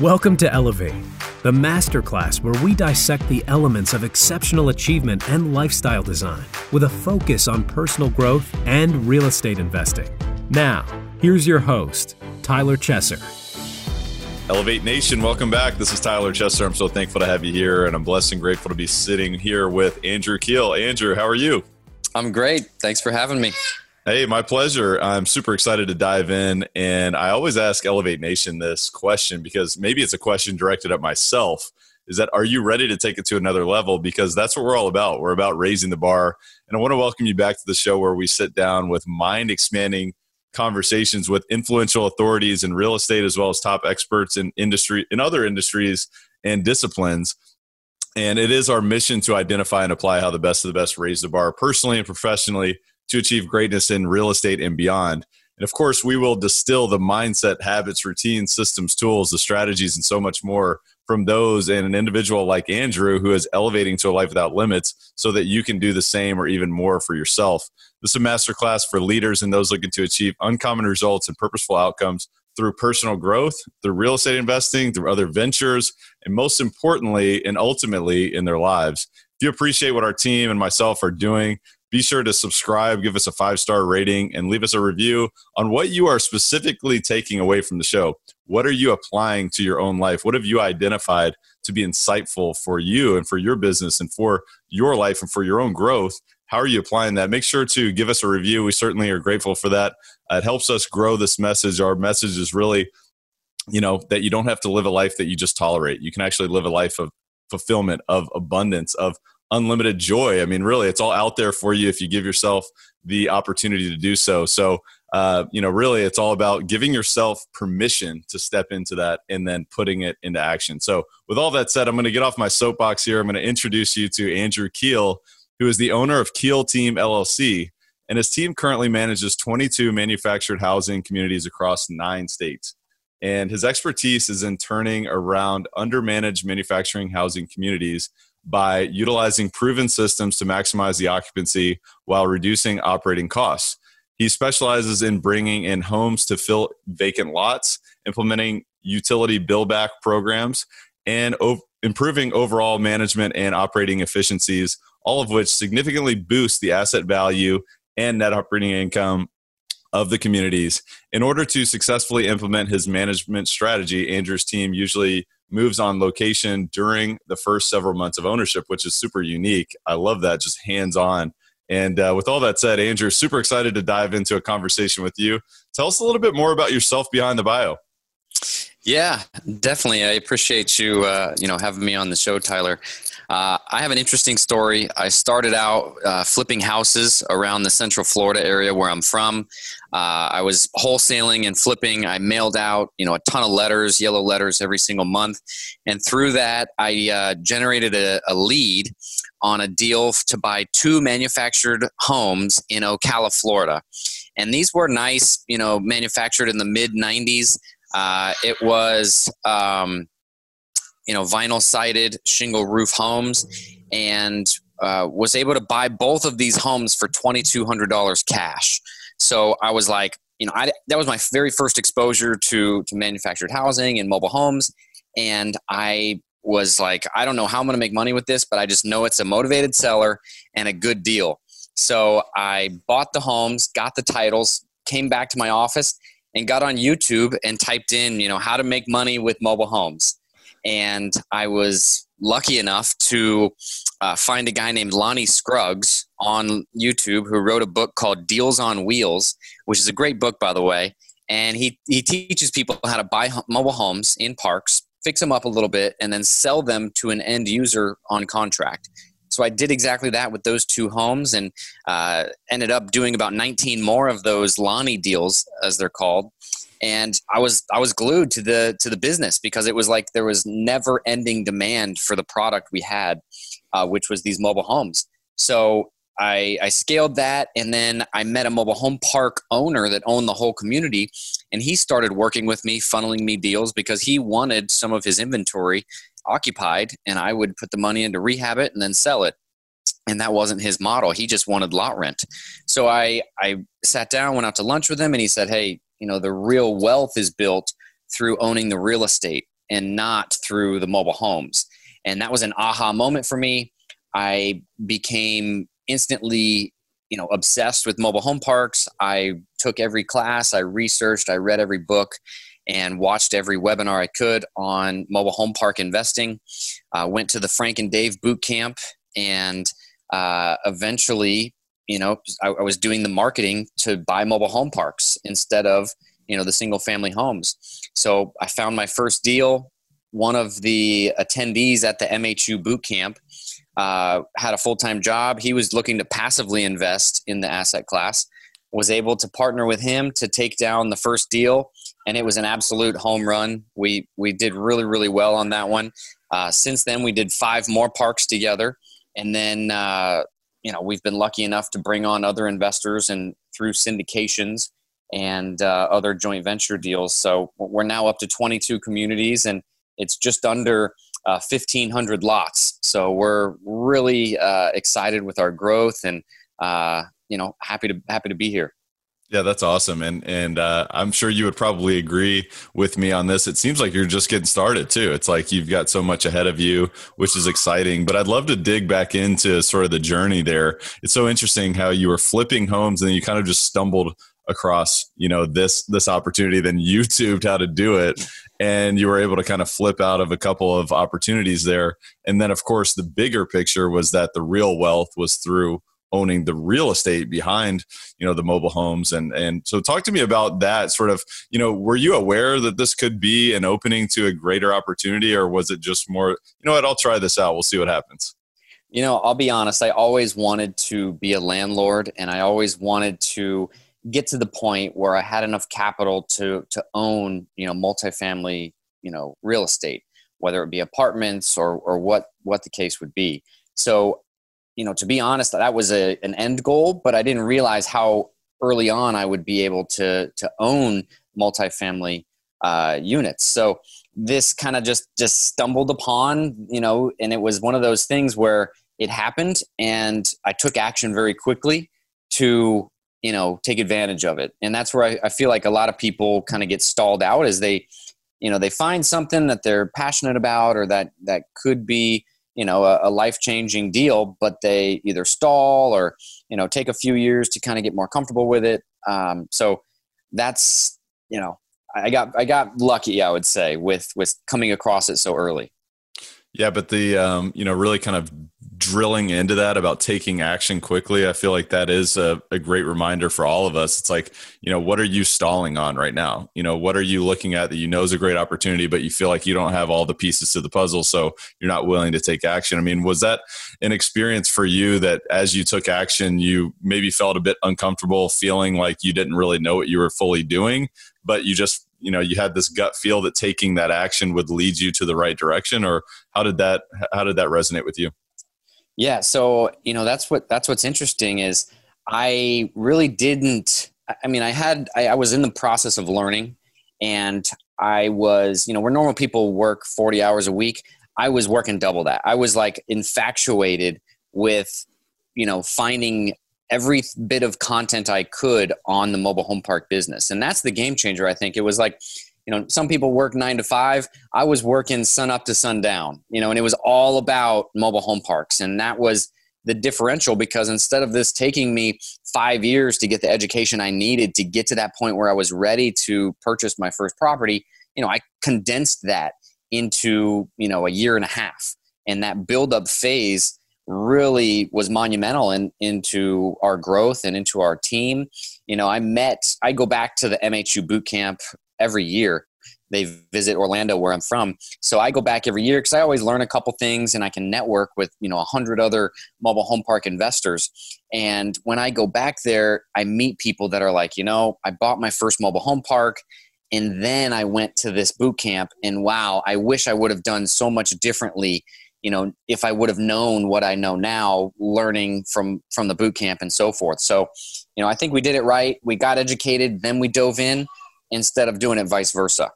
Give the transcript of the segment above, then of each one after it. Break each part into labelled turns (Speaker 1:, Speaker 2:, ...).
Speaker 1: Welcome to Elevate, the masterclass where we dissect the elements of exceptional achievement and lifestyle design with a focus on personal growth and real estate investing. Now, here's your host, Tyler Chesser.
Speaker 2: Elevate Nation, welcome back. This is Tyler Chesser. I'm so thankful to have you here, and I'm blessed and grateful to be sitting here with Andrew Keel. Andrew, how are you?
Speaker 3: I'm great. Thanks for having me.
Speaker 2: Hey, my pleasure. I'm super excited to dive in. And I always ask Elevate Nation this question because maybe it's a question directed at myself is that are you ready to take it to another level? Because that's what we're all about. We're about raising the bar. And I want to welcome you back to the show where we sit down with mind expanding conversations with influential authorities in real estate as well as top experts in industry in other industries and disciplines. And it is our mission to identify and apply how the best of the best raise the bar personally and professionally to achieve greatness in real estate and beyond. And of course, we will distill the mindset, habits, routines, systems, tools, the strategies, and so much more from those and an individual like Andrew who is elevating to a life without limits so that you can do the same or even more for yourself. This is a masterclass for leaders and those looking to achieve uncommon results and purposeful outcomes through personal growth, through real estate investing, through other ventures, and most importantly and ultimately in their lives. If you appreciate what our team and myself are doing, be sure to subscribe, give us a five star rating, and leave us a review on what you are specifically taking away from the show. What are you applying to your own life? What have you identified to be insightful for you and for your business and for your life and for your own growth? How are you applying that? Make sure to give us a review. We certainly are grateful for that. Uh, it helps us grow this message. Our message is really, you know, that you don't have to live a life that you just tolerate. You can actually live a life of fulfillment, of abundance, of unlimited joy. I mean, really, it's all out there for you if you give yourself the opportunity to do so. So, uh, you know, really, it's all about giving yourself permission to step into that and then putting it into action. So, with all that said, I'm going to get off my soapbox here. I'm going to introduce you to Andrew Keel, who is the owner of Keel Team LLC. And his team currently manages 22 manufactured housing communities across nine states. And his expertise is in turning around undermanaged manufacturing housing communities by utilizing proven systems to maximize the occupancy while reducing operating costs. He specializes in bringing in homes to fill vacant lots, implementing utility billback programs, and o- improving overall management and operating efficiencies, all of which significantly boost the asset value and net operating income of the communities. In order to successfully implement his management strategy, Andrew's team usually moves on location during the first several months of ownership, which is super unique. I love that, just hands on. And uh, with all that said, Andrew, super excited to dive into a conversation with you. Tell us a little bit more about yourself behind the bio.
Speaker 3: Yeah, definitely. I appreciate you, uh, you know, having me on the show, Tyler. Uh, I have an interesting story. I started out uh, flipping houses around the Central Florida area where I'm from. Uh, I was wholesaling and flipping. I mailed out, you know, a ton of letters, yellow letters, every single month, and through that, I uh, generated a, a, lead on a deal to buy two manufactured homes in Ocala, Florida, and these were nice, you know, manufactured in the mid '90s. Uh, it was, um, you know, vinyl sided shingle roof homes, and uh, was able to buy both of these homes for twenty two hundred dollars cash. So I was like, you know, I, that was my very first exposure to to manufactured housing and mobile homes, and I was like, I don't know how I'm going to make money with this, but I just know it's a motivated seller and a good deal. So I bought the homes, got the titles, came back to my office, and got on YouTube and typed in, you know, how to make money with mobile homes. And I was lucky enough to uh, find a guy named Lonnie Scruggs on YouTube who wrote a book called Deals on Wheels, which is a great book, by the way. And he, he teaches people how to buy mobile homes in parks, fix them up a little bit, and then sell them to an end user on contract. So I did exactly that with those two homes and uh, ended up doing about 19 more of those Lonnie deals, as they're called and I was I was glued to the to the business because it was like there was never ending demand for the product we had, uh, which was these mobile homes. So I, I scaled that, and then I met a mobile home park owner that owned the whole community, and he started working with me, funneling me deals because he wanted some of his inventory occupied, and I would put the money in to rehab it and then sell it. And that wasn't his model. He just wanted lot rent. So i i sat down went out to lunch with him and he said hey you know the real wealth is built through owning the real estate and not through the mobile homes. And that was an aha moment for me. I became instantly, you know, obsessed with mobile home parks. I took every class, I researched, I read every book, and watched every webinar I could on mobile home park investing. Uh, went to the Frank and Dave boot camp, and uh, eventually, you know, I, I was doing the marketing to buy mobile home parks instead of you know the single family homes. So I found my first deal. One of the attendees at the MHU boot camp uh, had a full time job. He was looking to passively invest in the asset class. Was able to partner with him to take down the first deal, and it was an absolute home run. We we did really really well on that one. Uh, since then, we did five more parks together, and then uh, you know we've been lucky enough to bring on other investors and through syndications and uh, other joint venture deals. So we're now up to 22 communities, and it's just under uh, 1,500 lots. So we're really uh, excited with our growth, and uh, you know, happy to happy to be here.
Speaker 2: Yeah, that's awesome, and and uh, I'm sure you would probably agree with me on this. It seems like you're just getting started too. It's like you've got so much ahead of you, which is exciting. But I'd love to dig back into sort of the journey there. It's so interesting how you were flipping homes and then you kind of just stumbled across you know this this opportunity then youtubed how to do it and you were able to kind of flip out of a couple of opportunities there and then of course the bigger picture was that the real wealth was through owning the real estate behind you know the mobile homes. And and so talk to me about that sort of you know were you aware that this could be an opening to a greater opportunity or was it just more you know what? I'll try this out. We'll see what happens.
Speaker 3: You know i'll be honest. I always wanted to be a landlord and i always wanted to get to the point where I had enough capital to to own you know multifamily you know real estate, whether it be apartments or or what what the case would be. So you know to be honest, that was a, an end goal, but I didn't realize how early on I would be able to to own multifamily uh, units. So this kind of just just stumbled upon you know, and it was one of those things where it happened, and I took action very quickly to you know take advantage of it and that's where I, I feel like a lot of people kind of get stalled out as they you know they find something that they're passionate about or that that could be you know a, a life changing deal but they either stall or you know take a few years to kind of get more comfortable with it. Um, so that's you know i got i got lucky i would say with with coming across it so early
Speaker 2: yeah but the um, you know really kind of drilling into that about taking action quickly i feel like that is a, a, great reminder for all of us. It's like you know what are you stalling on right now? You know what are you looking at that you know is a great opportunity but you feel like you don't have all the pieces to the puzzle so you're not willing to take action? I mean was that an experience for you that as you took action you maybe felt a bit uncomfortable feeling like you didn't really know what you were fully doing but you just you know you had this gut feel that taking that action would lead you to the right direction or how did that how did that resonate with you
Speaker 3: yeah, so you know that's what that's what's interesting is I really didn't. I mean, I had I, I was in the process of learning, and I was you know where normal people work forty hours a week, I was working double that. I was like infatuated with you know finding every bit of content I could on the mobile home park business, and that's the game changer. I think. It was like you know some people work nine to five. I was working sun up to sundown you know and it was all about mobile home parks. And that was the differential because instead of this taking me five years to get the education i needed to get to that point where i was ready to purchase my first property you know i condensed that into you know a year and a half. And that build up phase really was monumental in, into our growth and into our team you know i met i go back to the mhu boot camp every year they visit Orlando where I'm from. So I go back every year because I always learn a couple things and I can network with, you know, a hundred other mobile home park investors. And when I go back there, I meet people that are like, you know, I bought my first mobile home park and then I went to this boot camp and wow, I wish I would have done so much differently you know if i would have known what i know now learning from from the boot camp and so forth so you know i think we did it right we got educated then we dove in instead of doing it vice versa.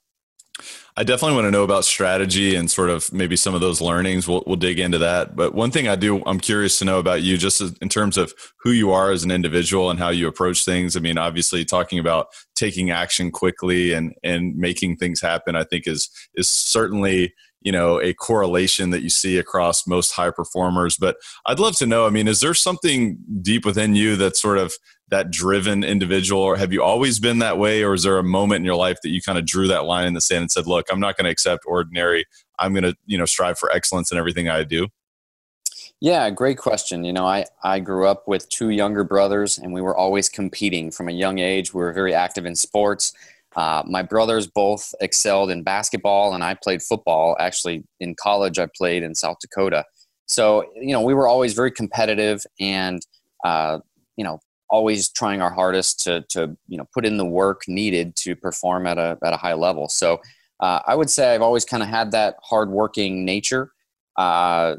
Speaker 2: I definitely want to know about strategy and sort of maybe some of those learnings. We'll, we'll dig into that. But one thing I do, I'm curious to know about you, just in terms of who you are as an individual and how you approach things. I mean, obviously, talking about taking action quickly and and making things happen, I think is is certainly you know a correlation that you see across most high performers but i'd love to know i mean is there something deep within you that sort of that driven individual or have you always been that way or is there a moment in your life that you kind of drew that line in the sand and said look i'm not going to accept ordinary i'm going to you know strive for excellence in everything i do
Speaker 3: yeah great question. You know i i grew up with two younger brothers and we were always competing. From a young age we were very active in sports uh, my brothers both excelled in basketball, and I played football. Actually, in college, I played in South Dakota. So, you know, we were always very competitive and, uh, you know, always trying our hardest to, to, you know, put in the work needed to perform at a, at a high level. So, uh, I would say I've always kind of had that hardworking nature, uh,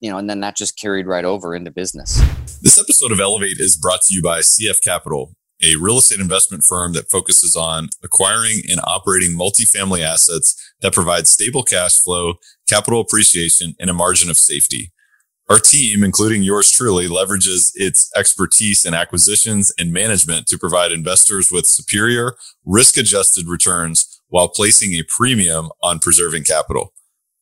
Speaker 3: you know, and then that just carried right over into business.
Speaker 2: This episode of Elevate is brought to you by CF Capital a real estate investment firm that focuses on acquiring and operating multifamily assets that provide stable cash flow, capital appreciation, and a margin of safety. Our team, including yours truly, leverages its expertise in acquisitions and management to provide investors with superior risk adjusted returns while placing a premium on preserving capital.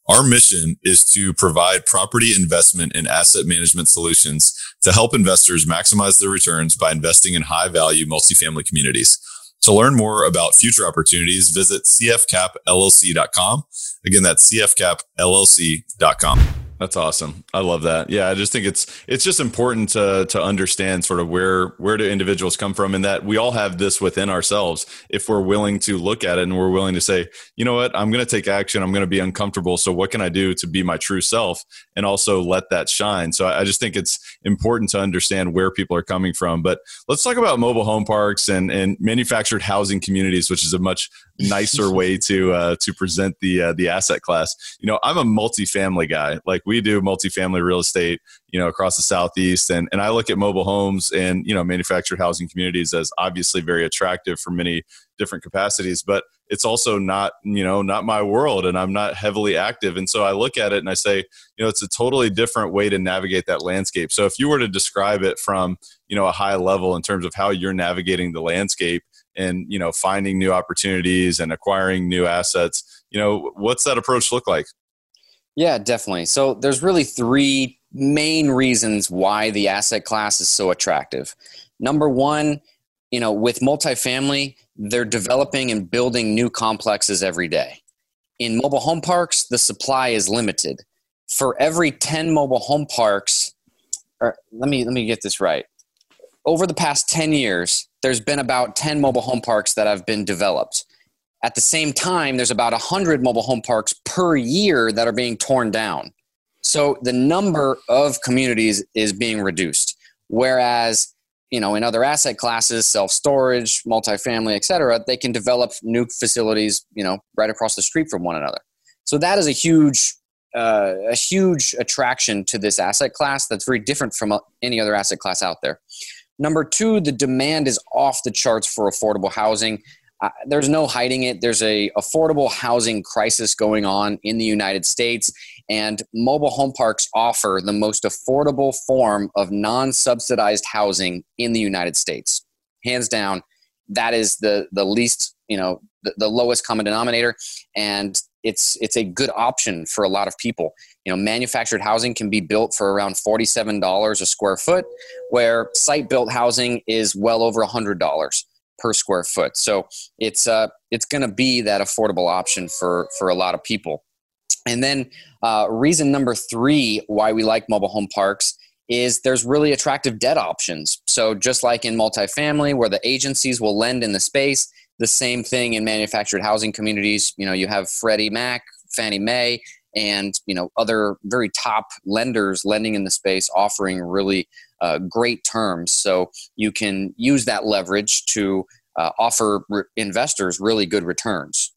Speaker 2: Our mission is to provide property investment and asset management solutions to help investors maximize their returns by investing in high value multifamily communities. To learn more about future opportunities, visit cfcapllc.com. Again, that's cfcapllc.com. That's awesome. I love that. Yeah, I just think it's it's just important to to understand sort of where where do individuals come from and that we all have this within ourselves if we're willing to look at it and we're willing to say, you know what, I'm going to take action. I'm going to be uncomfortable. So what can I do to be my true self and also let that shine? So I just think it's important to understand where people are coming from. But let's talk about mobile home parks and and manufactured housing communities, which is a much nicer way to uh, to present the uh, the asset class. You know, I'm a multifamily guy. Like we do multifamily real estate, you know, across the southeast, and and I look at mobile homes and you know manufactured housing communities as obviously very attractive for many different capacities, but it's also not you know not my world, and I'm not heavily active, and so I look at it and I say, you know, it's a totally different way to navigate that landscape. So if you were to describe it from you know a high level in terms of how you're navigating the landscape and you know finding new opportunities and acquiring new assets you know what's that approach look like?
Speaker 3: Yeah definitely. So there's really three main reasons why the asset class is so attractive. Number one you know with multifamily they're developing and building new complexes every day. In mobile home parks the supply is limited. For every 10 mobile home parks or let me let me get this right. Over the past 10 years there's been about 10 mobile home parks that have been developed. At the same time, there's about 100 mobile home parks per year that are being torn down. So the number of communities is being reduced. Whereas, you know, in other asset classes, self-storage, multifamily, et cetera, they can develop new facilities, you know, right across the street from one another. So that is a huge, uh, a huge attraction to this asset class that's very different from uh, any other asset class out there. Number two, the demand is off the charts for affordable housing. Uh, there's no hiding it. There's a affordable housing crisis going on in the United States, and mobile home parks offer the most affordable form of non-subsidized housing in the United States. Hands down, that is the the least, you know, the, the lowest common denominator, and it's it's a good option for a lot of people. You know manufactured housing can be built for around $47 a square foot where site built housing is well over $100 per square foot. So it's uh it's going to be that affordable option for for a lot of people. And then uh, reason number three why we like mobile home parks is there's really attractive debt options. So just like in multifamily where the agencies will lend in the space the same thing in manufactured housing communities. You know you have freddie mac fannie mae and you know other very top lenders lending in the space offering really uh, great terms. So you can use that leverage to uh, offer re- investors really good returns.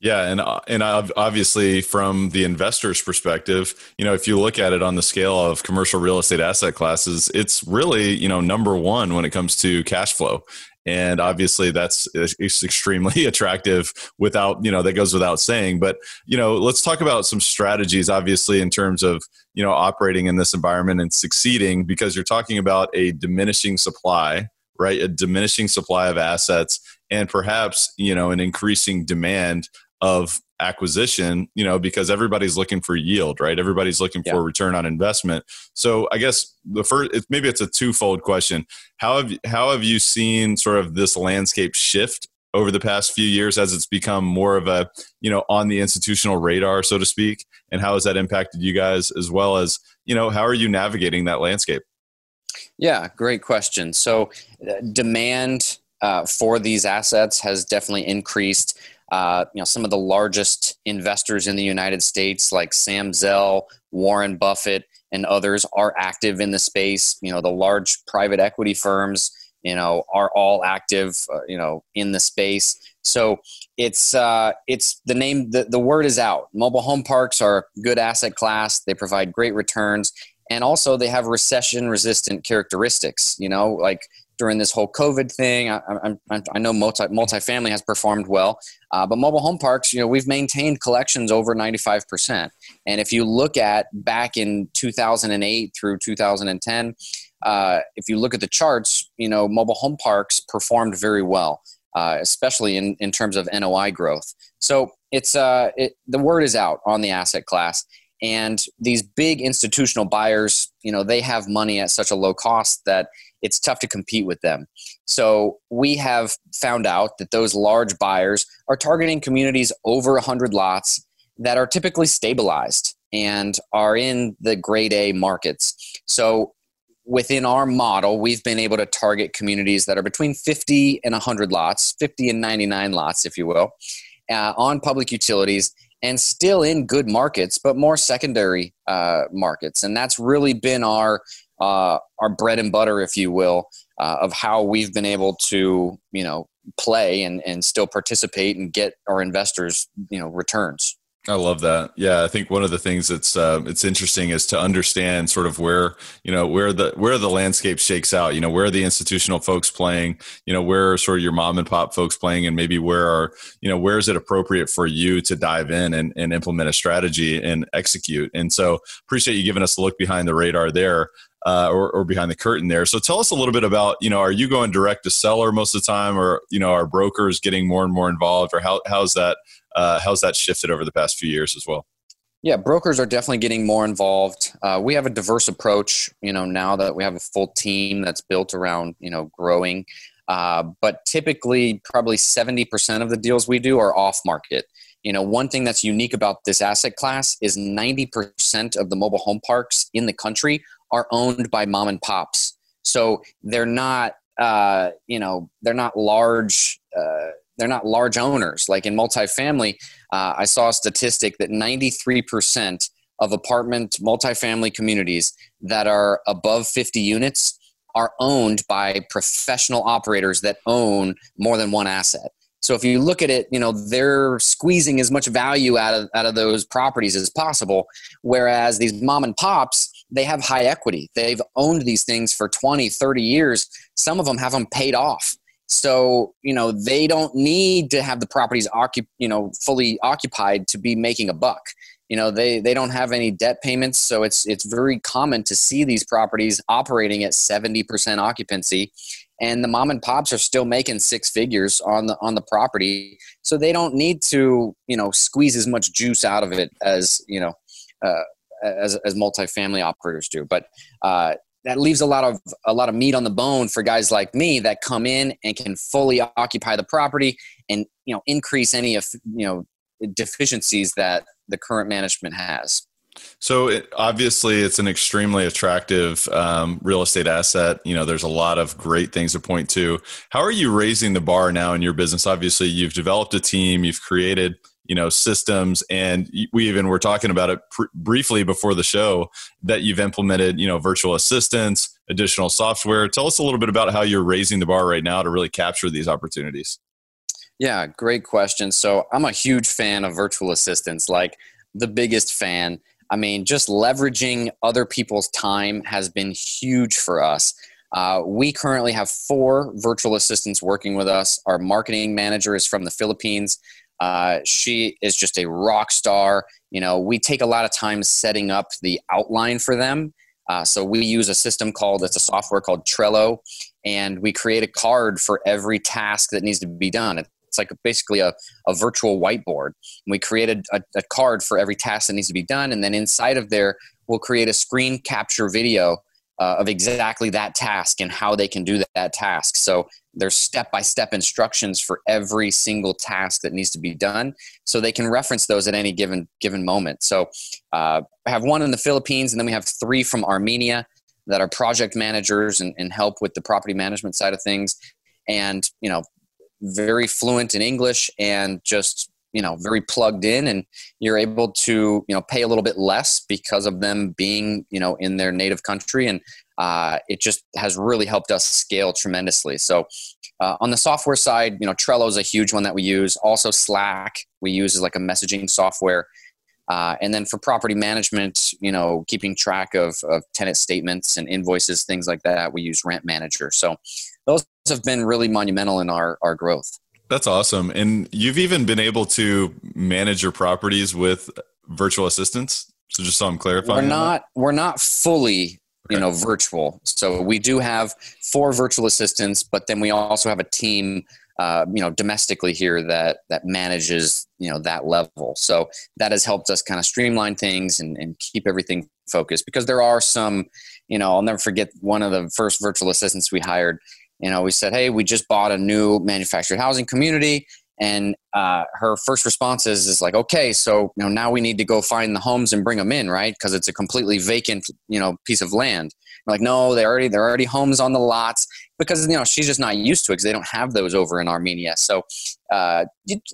Speaker 2: Yeah, and uh, and obviously from the investor's perspective, you know, if you look at it on the scale of commercial real estate asset classes, it's really you know number one when it comes to cash flow. And obviously that's it's extremely attractive without you know that goes without saying. But you know let's talk about some strategies obviously in terms of you know operating in this environment and succeeding because you're talking about a diminishing supply right? A diminishing supply of assets and perhaps you know an increasing demand of acquisition you know because everybody's looking for yield right? Everybody's looking yeah. for return on investment. So i guess the first maybe it's a twofold question. How have how have you seen sort of this landscape shift over the past few years as it's become more of a you know on the institutional radar so to speak? And how has that impacted you guys as well as you know how are you navigating that landscape?
Speaker 3: Yeah great question. So uh, demand uh, for these assets has definitely increased uh, you know some of the largest investors in the United States, like Sam Zell, Warren Buffett, and others, are active in the space. You know the large private equity firms, you know, are all active, uh, you know, in the space. So it's uh, it's the name. The, the word is out. Mobile home parks are a good asset class. They provide great returns, and also they have recession resistant characteristics. You know, like during this whole COVID thing. I, I, I know multi multifamily has performed well, uh, but mobile home parks, you know, we've maintained collections over 95%. And if you look at back in 2008 through 2010, uh, if you look at the charts, you know, mobile home parks performed very well, uh, especially in, in terms of NOI growth. So it's uh, it, the word is out on the asset class. And these big institutional buyers, you know, they have money at such a low cost that it's tough to compete with them. So we have found out that those large buyers are targeting communities over 100 lots that are typically stabilized and are in the grade A markets. So within our model, we've been able to target communities that are between 50 and 100 lots, 50 and 99 lots, if you will, uh, on public utilities and still in good markets, but more secondary uh, markets. And that's really been our uh, our bread and butter, if you will, uh, of how we've been able to, you know, play and, and still participate and get our investors, you know, returns.
Speaker 2: I love that. Yeah, I think one of the things that's uh, it's interesting is to understand sort of where you know where the where the landscape shakes out. You know, where are the institutional folks playing? You know, where are sort of your mom and pop folks playing, and maybe where are you know where is it appropriate for you to dive in and, and implement a strategy and execute? And so appreciate you giving us a look behind the radar there uh, or, or, behind the curtain there. So tell us a little bit about, you know, are you going direct to seller most of the time or, you know, are brokers getting more and more involved or how, how's that, uh, how's that shifted over the past few years as well?
Speaker 3: Yeah, brokers are definitely getting more involved. Uh, we have a diverse approach, you know, now that we have a full team that's built around, you know, growing. Uh, but typically, probably 70% of the deals we do are off market. You know, one thing that's unique about this asset class is 90% of the mobile home parks in the country are owned by mom and pops. So they're not, uh, you know, they're not large. Uh, they're not large owners. Like in multifamily, uh, I saw a statistic that 93% of apartment multifamily communities that are above 50 units are owned by professional operators that own more than one asset. So if you look at it, you know, they're squeezing as much value out of out of those properties as possible. Whereas these mom and pops, they have high equity. They've owned these things for 20, 30 years. Some of them have them paid off. So, you know, they don't need to have the properties occup- you know, fully occupied to be making a buck. You know, they, they don't have any debt payments, so it's it's very common to see these properties operating at 70% occupancy and the mom and pops are still making six figures on the on the property so they don't need to you know squeeze as much juice out of it as you know uh, as, as multifamily operators do. But uh, that leaves a lot of a lot of meat on the bone for guys like me that come in and can fully occupy the property and you know increase any of you know deficiencies that the current management has.
Speaker 2: So it, obviously, it's an extremely attractive um, real estate asset. You know, there's a lot of great things to point to. How are you raising the bar now in your business? Obviously, you've developed a team, you've created you know systems and we even were talking about it pr- briefly before the show that you've implemented you know virtual assistants additional software tell us a little bit about how you're raising the bar right now to really capture these opportunities
Speaker 3: yeah great question so i'm a huge fan of virtual assistants like the biggest fan i mean just leveraging other people's time has been huge for us Uh, we currently have four virtual assistants working with us. Our marketing manager is from the Philippines. Uh, she is just a rock star. You know, we take a lot of time setting up the outline for them. Uh, so we use a system called it's a software called Trello, and we create a card for every task that needs to be done. Like basically a, a virtual whiteboard. And We created a, a card for every task that needs to be done, and then inside of there, we'll create a screen capture video uh, of exactly that task and how they can do that, that task. So there's step by step instructions for every single task that needs to be done, so they can reference those at any given given moment. So uh, I have one in the Philippines, and then we have three from Armenia that are project managers and, and help with the property management side of things. And you know, very fluent in English and just you know very plugged in and you're able to you know pay a little bit less because of them being you know in their native country. And uh, it just has really helped us scale tremendously. So uh, on the software side you know trello is a huge one that we use. Also slack we use as like a messaging software. Uh, and then for property management you know keeping track of, of tenant statements and invoices things like that we use rent manager. So those have been really monumental in our, our growth.
Speaker 2: That's awesome. And you've even been able to manage your properties with virtual assistants. So just so I'm clarifying.
Speaker 3: We're not we're not fully you know virtual. So we do have four virtual assistants, but then we also have a team uh, you know domestically here that that manages you know that level so that has helped us kind of streamline things and, and keep everything focused because there are some you know i'll never forget one of the first virtual assistants we hired you know, we said, hey, we just bought a new manufactured housing community. And uh, her first response is, is like, okay, so you know now we need to go find the homes and bring them in, right? Because it's a completely vacant, you know, piece of land. We're like, no, they already there are already homes on the lots because you know she's just not used to it because they don't have those over in Armenia. So uh,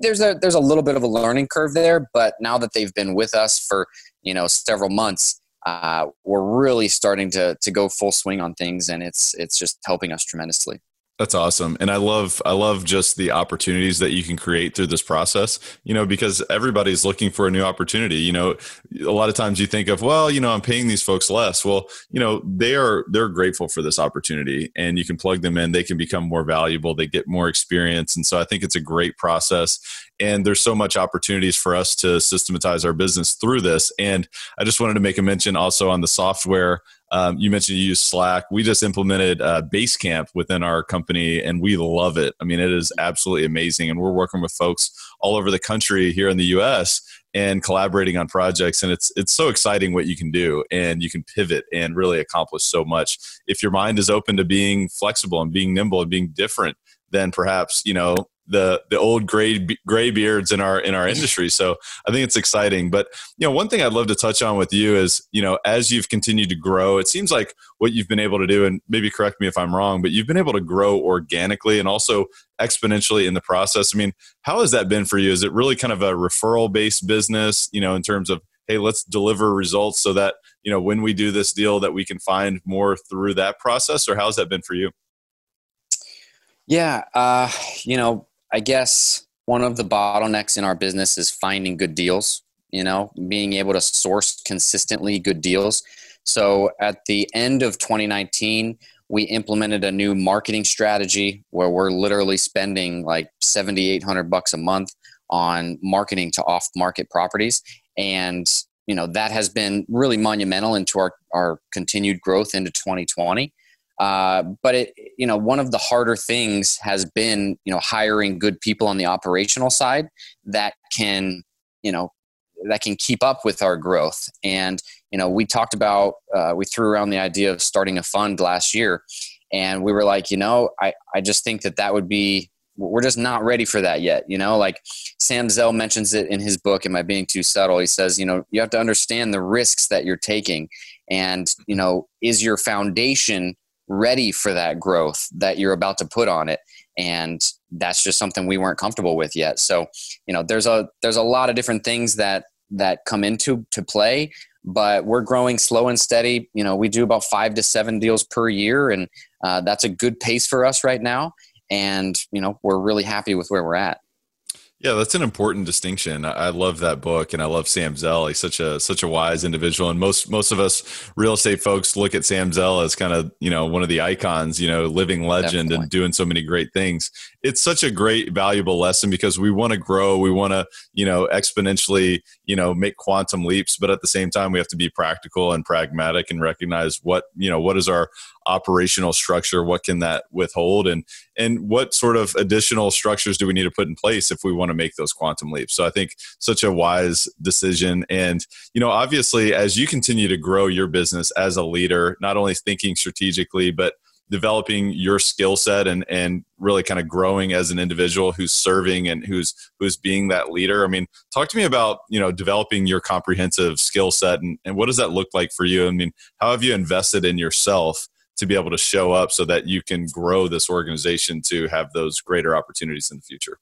Speaker 3: there's a there's a little bit of a learning curve there, but now that they've been with us for you know several months, uh, we're really starting to to go full swing on things, and it's it's just helping us tremendously.
Speaker 2: That's awesome. And I love I love just the opportunities that you can create through this process, you know, because everybody's looking for a new opportunity. You know, a lot of times you think of, well, you know, I'm paying these folks less. Well, you know, they are they're grateful for this opportunity and you can plug them in, they can become more valuable, they get more experience. And so I think it's a great process and there's so much opportunities for us to systematize our business through this. And I just wanted to make a mention also on the software um, you mentioned you use Slack. We just implemented uh, Basecamp within our company, and we love it. I mean, it is absolutely amazing, and we're working with folks all over the country here in the U.S. and collaborating on projects. And it's it's so exciting what you can do, and you can pivot and really accomplish so much if your mind is open to being flexible and being nimble and being different than perhaps you know the the old gray gray beards in our in our industry. So I think it's exciting. But you know, one thing I'd love to touch on with you is you know as you've continued to grow, it seems like what you've been able to do, and maybe correct me if I'm wrong, but you've been able to grow organically and also exponentially in the process. I mean, how has that been for you? Is it really kind of a referral based business? You know, in terms of hey, let's deliver results so that you know when we do this deal that we can find more through that process, or how's that been for you?
Speaker 3: Yeah, uh, you know, I guess one of the bottlenecks in our business is finding good deals, you know, being able to source consistently good deals. So at the end of 2019, we implemented a new marketing strategy where we're literally spending like 7800 bucks a month on marketing to off market properties and you know that has been really monumental into our, our continued growth into 2020 uh, but it, you know, one of the harder things has been, you know, hiring good people on the operational side that can, you know, that can keep up with our growth. And you know, we talked about, uh, we threw around the idea of starting a fund last year, and we were like, you know, I, I just think that that would be we're just not ready for that yet. You know, like Sam Zell mentions it in his book, Am I Being Too Subtle? He says, you know, you have to understand the risks that you're taking. And, you know, is your foundation ready for that growth that you're about to put on it. And that's just something we weren't comfortable with yet. So you know there's a there's a lot of different things that that come into to play but we're growing slow and steady. You know we do about five to seven deals per year and uh, that's a good pace for us right now. And you know we're really happy with where we're at
Speaker 2: Yeah, that's an important distinction. I love that book, and I love Sam Zell. He's such a such a wise individual, and most most of us real estate folks look at Sam Zell as kind of you know one of the icons, you know, living legend Definitely. and doing so many great things. It's such a great, valuable lesson because we want to grow, we want to you know exponentially you know make quantum leaps, but at the same time we have to be practical and pragmatic and recognize what you know what is our operational structure what can that withhold? And and what sort of additional structures do we need to put in place if we want to make those quantum leaps? So i think such a wise decision. And you know obviously as you continue to grow your business as a leader not only thinking strategically but developing your skill set and and really kind of growing as an individual who's serving and who's who's being that leader. I mean talk to me about you know developing your comprehensive skill set and, and what does that look like for you? I mean how have you invested in yourself to be able to show up so that you can grow this organization to have those greater opportunities in the future?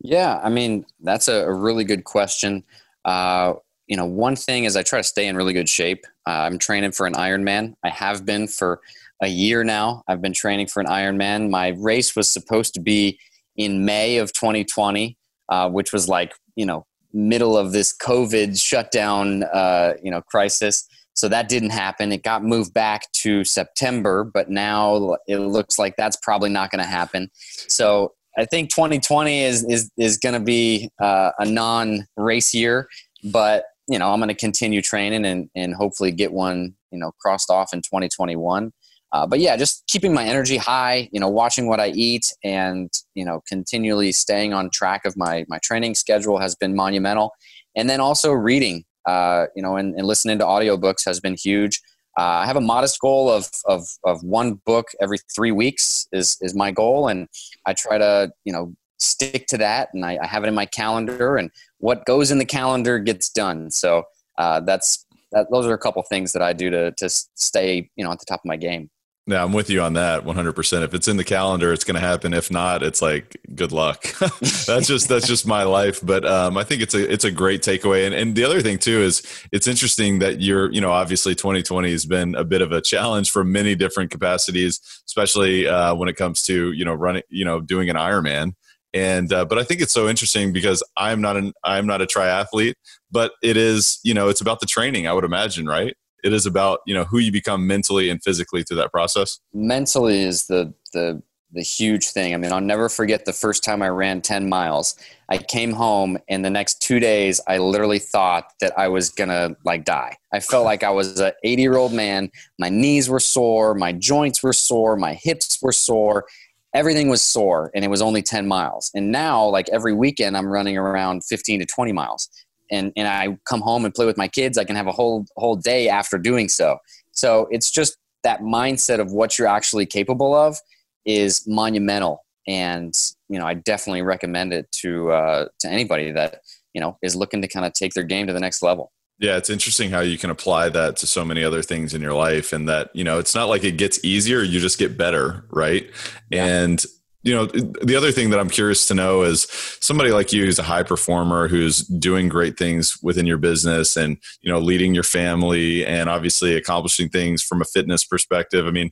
Speaker 3: Yeah, I mean, that's a, really good question. Uh, you know, one thing is I try to stay in really good shape. Uh, I'm training for an Ironman. I have been for a year now. I've been training for an Ironman. My race was supposed to be in May of 2020, uh, which was like, you know, middle of this COVID shutdown, uh, you know, crisis. So that didn't happen. It got moved back to September, but now it looks like that's probably not going to happen. So I think 2020 is is is going to be uh, a non-race year, but you know I'm going to continue training and and hopefully get one you know crossed off in 2021. Uh, but yeah, just keeping my energy high, you know, watching what I eat, and you know, continually staying on track of my my training schedule has been monumental. And then also reading, uh, you know, and, and, listening to audiobooks has been huge. Uh, I have a modest goal of, of, of one book every three weeks is, is my goal. And I try to, you know, stick to that. And I, I have it in my calendar and what goes in the calendar gets done. So uh, that's, that, those are a couple things that I do to, to stay, you know, at the top of my game.
Speaker 2: Yeah, I'm with you on that 100%. If it's in the calendar, it's going to happen. If not, it's like good luck. that's just that's just my life, but um, I think it's a it's a great takeaway. And and the other thing too is it's interesting that you're, you know, obviously 2020 has been a bit of a challenge for many different capacities, especially uh, when it comes to, you know, running, you know, doing an Ironman. And uh, but I think it's so interesting because I'm not an I'm not a triathlete, but it is, you know, it's about the training, I would imagine, right? It is about you know who you become mentally and physically through that process?
Speaker 3: Mentally is the the the huge thing. I mean i'll never forget the first time i ran 10 miles. I came home and the next two days i literally thought that i was gonna like die. I felt like i was an 80 year old man. My knees were sore my joints were sore my hips were sore. Everything was sore and it was only 10 miles. And now like every weekend i'm running around 15 to 20 miles and and I come home and play with my kids, I can have a whole whole day after doing so. So it's just that mindset of what you're actually capable of is monumental, and you know I definitely recommend it to uh, to anybody that you know is looking to kind of take their game to the next level.
Speaker 2: Yeah, it's interesting how you can apply that to so many other things in your life, and that you know it's not like it gets easier; you just get better, right? Yeah. And you know the other thing that i'm curious to know is somebody like you who's a high performer who's doing great things within your business and you know leading your family and obviously accomplishing things from a fitness perspective i mean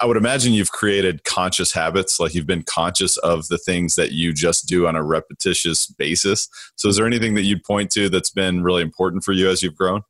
Speaker 2: I would imagine you've created conscious habits, like you've been conscious of the things that you just do on a repetitious basis. So, is there anything that you'd point to that's been really important for you as you've grown?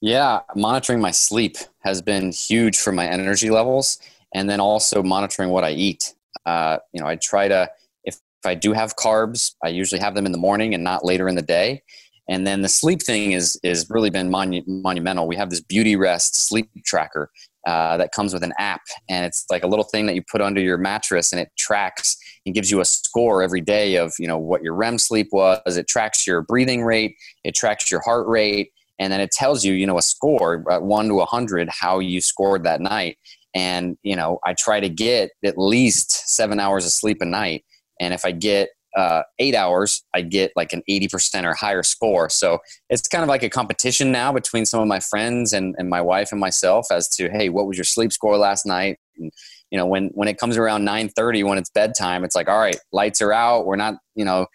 Speaker 3: Yeah, monitoring my sleep has been huge for my energy levels, and then also monitoring what I eat. Uh, you know, I try to, if, if I do have carbs, I usually have them in the morning and not later in the day. And then the sleep thing is is really been monu- monumental. We have this Beautyrest sleep tracker uh, that comes with an app, and it's like a little thing that you put under your mattress, and it tracks and gives you a score every day of you know what your REM sleep was. It tracks your breathing rate, it tracks your heart rate, and then it tells you you know a score at one to a hundred how you scored that night and you know i try to get at least seven hours of sleep a night. And if i get uh, eight hours i get like an 80% or higher score. So it's kind of like a competition now between some of my friends and, and my wife and myself as to hey what was your sleep score last night? And you know when when it comes around 9.30 when it's bedtime it's like all right lights are out. We're not you know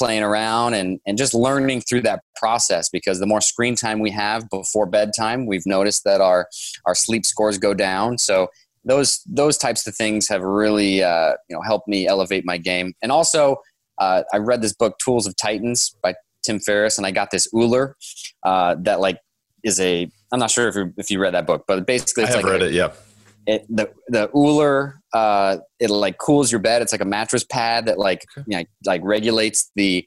Speaker 3: playing around and, and just learning through that process because the more screen time we have before bedtime we've noticed that our our sleep scores go down so those those types of things have really uh, you know helped me elevate my game and also uh, I read this book, Tools of Titans by Tim Ferriss, and I got this Ooler uh, that like is a. I'm not sure if you if you read that book, but basically it's
Speaker 2: I have
Speaker 3: like
Speaker 2: read
Speaker 3: a,
Speaker 2: it. Yeah.
Speaker 3: It, the the Ooler uh, it like cools your bed. It's like a mattress pad that like you know, like regulates the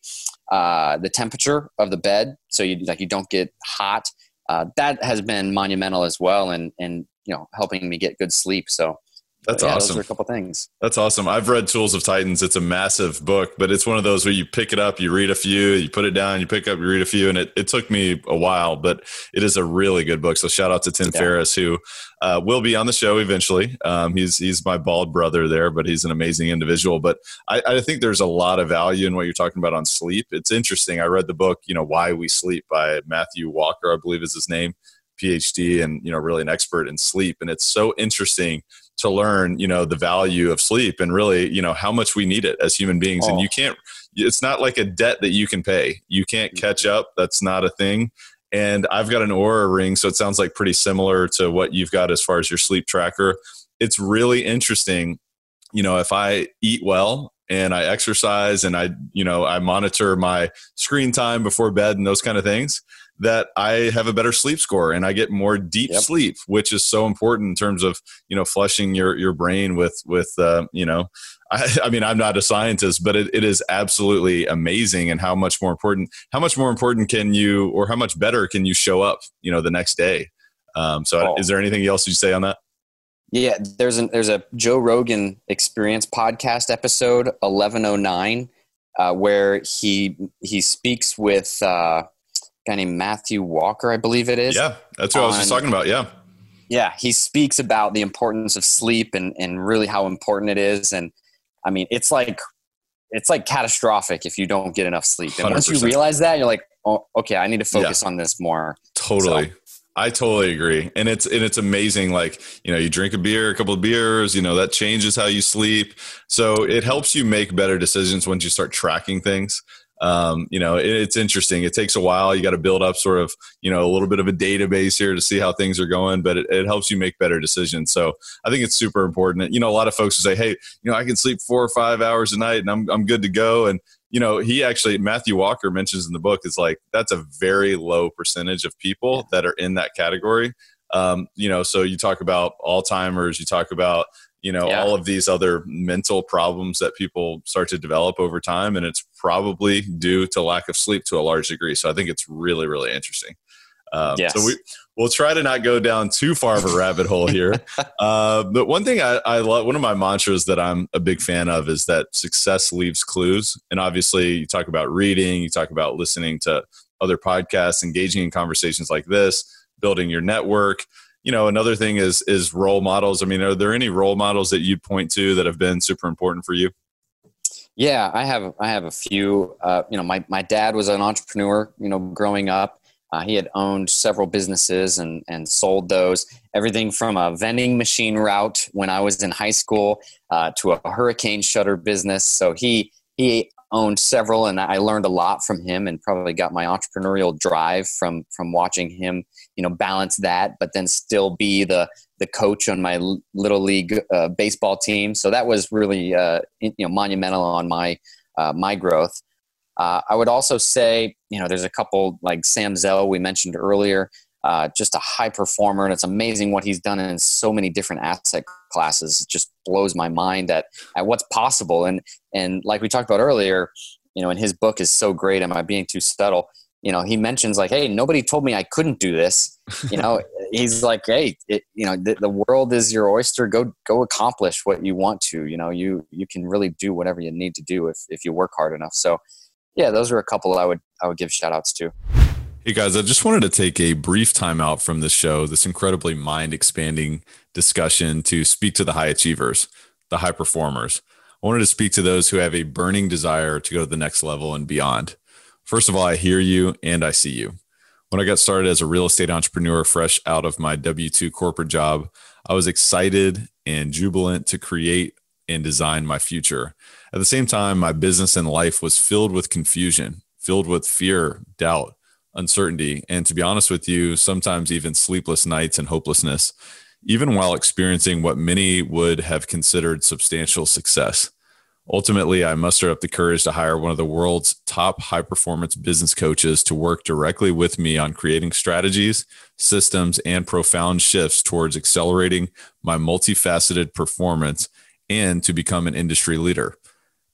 Speaker 3: uh, the temperature of the bed, so you like you don't get hot. Uh, that has been monumental as well, and and you know helping me get good sleep. So
Speaker 2: That's
Speaker 3: yeah,
Speaker 2: awesome.
Speaker 3: Those are a couple things.
Speaker 2: That's awesome. I've read Tools of Titans. It's a massive book, but it's one of those where you pick it up, you read a few, you put it down, you pick up, you read a few, and it, it took me a while, but it is a really good book. So shout out to Tim
Speaker 3: Yeah.
Speaker 2: Ferriss, who uh, will be on the show eventually. Um, he's he's my bald brother there, but he's an amazing individual. But I, I think there's a lot of value in what you're talking about on sleep. It's interesting. I read the book, you know, Why We Sleep by Matthew Walker, I believe is his name, PhD, and you know, really an expert in sleep. And it's so interesting to learn you know the value of sleep and really you know how much we need it as human beings. And
Speaker 3: Oh.
Speaker 2: you can't it's not like a debt that you can pay. You can't mm-hmm. catch up. That's not a thing. And i've got an Oura ring so it sounds like pretty similar to what you've got as far as your sleep tracker. It's really interesting you know if i eat well and i exercise and i you know i monitor my screen time before bed and those kind of things that I have a better sleep score and I get more deep
Speaker 3: Yep.
Speaker 2: sleep, which is so important in terms of you know flushing your your brain with with uh, you know. I, I mean, I'm not a scientist, but it, it is absolutely amazing, and how much more important, how much more important can you, or how much better can you show up, you know, the next day. Um, so,
Speaker 3: Oh.
Speaker 2: is there anything else you say on that?
Speaker 3: Yeah, there's an there's a Joe Rogan Experience podcast episode 1109 uh, where he he speaks with uh, guy named Matthew Walker, I believe it is.
Speaker 2: Yeah, that's what I was just talking about. Yeah,
Speaker 3: yeah he speaks about the importance of sleep and and really how important it is and i mean it's like it's like catastrophic if you don't get enough sleep and once you realize that you're like oh okay i need to focus on this more
Speaker 2: Totally.
Speaker 3: So-
Speaker 2: I totally agree. And it's and it's amazing like, you know, you drink a beer, a couple of beers, you know, that changes how you sleep. So it helps you make better decisions once you start tracking things. Um, you know, it, it's interesting. It takes a while. You got to build up sort of, you know, a little bit of a database here to see how things are going, but it, it helps you make better decisions. So I think it's super important. You know, a lot of folks will say, Hey, you know, I can sleep four or five hours a night and I'm, I'm good to go. And you know, he actually Matthew Walker mentions in the book is like that's a very low percentage of people that are in that category. Um, you know, so you talk about Alzheimer's, you talk about you know
Speaker 3: Yeah.
Speaker 2: all of these other mental problems that people start to develop over time, and it's probably due to lack of sleep to a large degree. So I think it's really really interesting. Um,
Speaker 3: Yes.
Speaker 2: So we we'll try to not go down too far of a rabbit hole here. Uh, but one thing I, I love, one of my mantras that I'm a big fan of is that success leaves clues. And obviously, you talk about reading, you talk about listening to other podcasts, engaging in conversations like this, building your network. You know, another thing is is role models. I mean, are there any role models that you'd point to that have been super important for you?
Speaker 3: yeah i have i have a few uh, you know my, my dad was an entrepreneur you know growing up uh, he had owned several businesses and, and sold those everything from a vending machine route when i was in high school uh, to a hurricane shutter business so he he owned several and i learned a lot from him and probably got my entrepreneurial drive from from watching him you know balance that but then still be the the coach on my little league uh, baseball team so that was really uh, you know monumental on my uh, my growth uh, I would also say, you know, there's a couple like Sam Zell we mentioned earlier, uh, just a high performer, and it's amazing what he's done in so many different asset classes. It just blows my mind at at what's possible. And and like we talked about earlier, you know, and his book is so great. Am I being too subtle? You know, he mentions like, hey, nobody told me I couldn't do this. You know, he's like, hey, it, you know, the, the world is your oyster. Go go accomplish what you want to. You know, you you can really do whatever you need to do if if you work hard enough. So yeah, those are a couple I would I would give shout outs to.
Speaker 2: Hey guys, I just wanted to take a brief time out from this show, this incredibly mind expanding discussion to speak to the high achievers, the high performers. I wanted to speak to those who have a burning desire to go to the next level and beyond. First of all, I hear you and I see you. When I got started as a real estate entrepreneur fresh out of my W 2 corporate job, I was excited and jubilant to create and design my future. At the same time, my business and life was filled with confusion, filled with fear, doubt, uncertainty, and to be honest with you, sometimes even sleepless nights and hopelessness, even while experiencing what many would have considered substantial success. Ultimately, I mustered up the courage to hire one of the world's top high performance business coaches to work directly with me on creating strategies, systems, and profound shifts towards accelerating my multifaceted performance and to become an industry leader.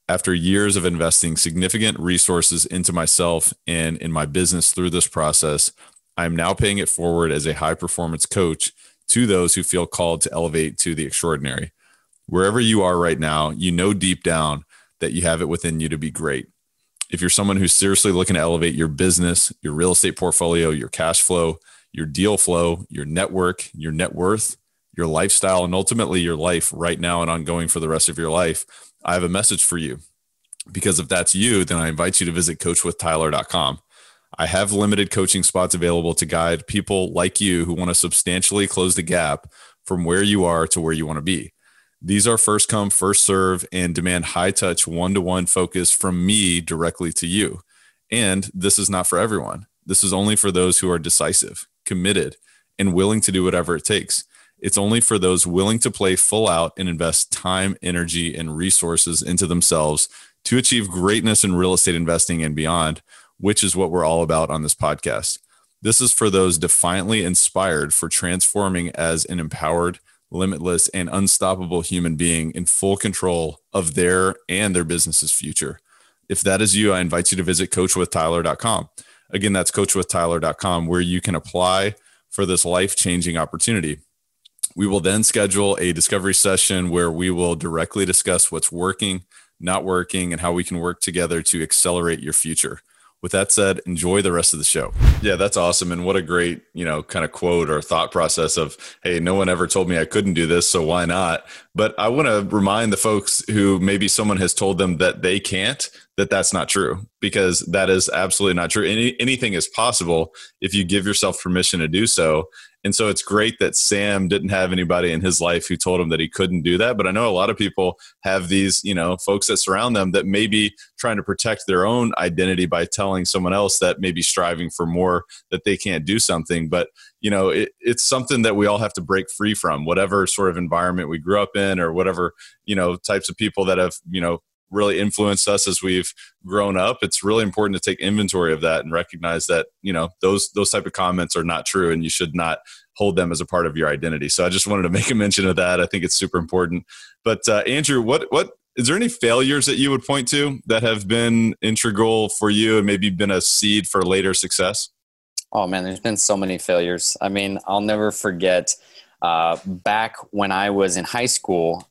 Speaker 2: After years of investing significant resources into myself and in my business through this process, I am now paying it forward as a high performance coach to those who feel called to elevate to the extraordinary wherever you are right now, you know deep down that you have it within you to be great. If you're someone who's seriously looking to elevate your business, your real estate portfolio, your cash flow, your deal flow, your network, your net worth, your lifestyle, and ultimately your life right now and ongoing for the rest of your life, I have a message for you. Because if that's you, then I invite you to visit coachwithtyler.com. I have limited coaching spots available to guide people like you who want to substantially close the gap from where you are to where you want to be. These are first come, first serve, and demand high touch, one to one focus from me directly to you. And this is not for everyone. This is only for those who are decisive, committed, and willing to do whatever it takes. It's only for those willing to play full out and invest time, energy, and resources into themselves to achieve greatness in real estate investing and beyond, which is what we're all about on this podcast. This is for those defiantly inspired for transforming as an empowered, limitless, and unstoppable human being in full control of their and their business's future. If that is you, I invite you to visit coachwithtyler.com. Again, that's coachwithtyler.com, where you can apply for this life changing opportunity. We will then schedule a discovery session where we will directly discuss what's working, not working, and how we can work together to accelerate your future with that said, enjoy the rest of the show. Yeah, that's awesome. And what a great, you know, kind of quote or thought process of, hey, no one ever told me I couldn't do this, so why not? But I want to remind the folks who maybe someone has told them that they can't, that that's not true, because that is absolutely not true. Any, anything is possible if you give yourself permission to do so. And so it's great that Sam didn't have anybody in his life who told him that he couldn't do that. But I know a lot of people have these, you know, folks that surround them that may be trying to protect their own identity by telling someone else that may be striving for more, that they can't do something. But, you know, it, it's something that we all have to break free from, whatever sort of environment we grew up in or whatever, you know, types of people that have, you know, really influenced us as we've grown up it's really important to take inventory of that and recognize that you know those those type of comments are not true and you should not hold them as a part of your identity. So i just wanted to make a mention of that. I think it's super important. But uh, andrew what what is there any failures that you would point to that have been integral for you and maybe been a seed for later success?
Speaker 3: Oh man there's been so many failures. I mean i'll never forget uh, back when i was in high school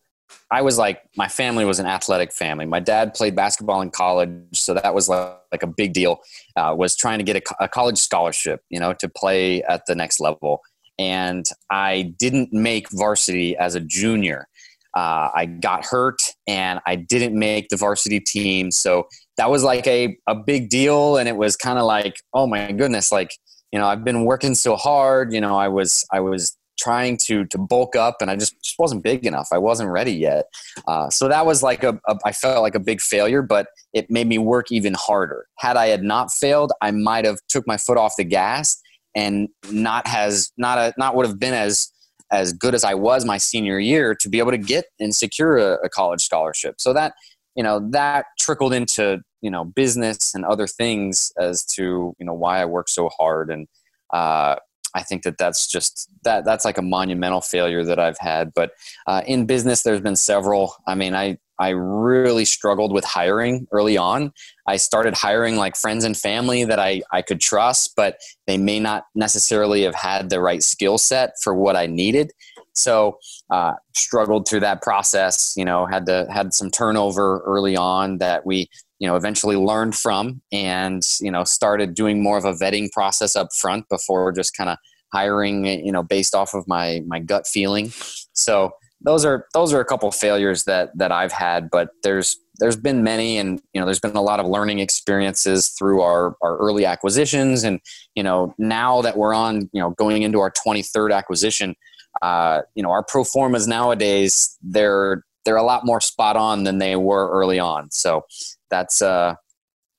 Speaker 3: I was like, my family was an athletic family. My dad played basketball in college, so that was like, like a big deal. Uh, was trying to get a, a, college scholarship, you know, to play at the next level. And I didn't make varsity as a junior. Uh, I got hurt and I didn't make the varsity team. So that was like a, a big deal. And it was kind of like, oh my goodness, like, you know, I've been working so hard. You know, I was, I was trying to to bulk up and i just, just wasn't big enough. I wasn't ready yet. Uh, so that was like a, a i felt like a big failure but it made me work even harder. Had i had not failed i might have took my foot off the gas and not has not a, not would have been as as good as i was my senior year to be able to get and secure a, a college scholarship. So that you know that trickled into you know business and other things as to you know why i work so hard. And uh, I think that that's just that that's like a monumental failure that I've had. But uh, in business, there's been several. I mean, I I really struggled with hiring early on. I started hiring like friends and family that I I could trust, but they may not necessarily have had the right skill set for what I needed. So uh, struggled through that process. You know, had to had some turnover early on that we you know eventually learned from and you know started doing more of a vetting process up front before just kind of hiring you know based off of my my gut feeling. So those are those are a couple failures that that I've had but there's there's been many and you know there's been a lot of learning experiences through our our early acquisitions and you know now that we're on you know going into our 23rd acquisition uh, you know our pro formas nowadays they're they're a lot more spot on than they were early on. So that's uh,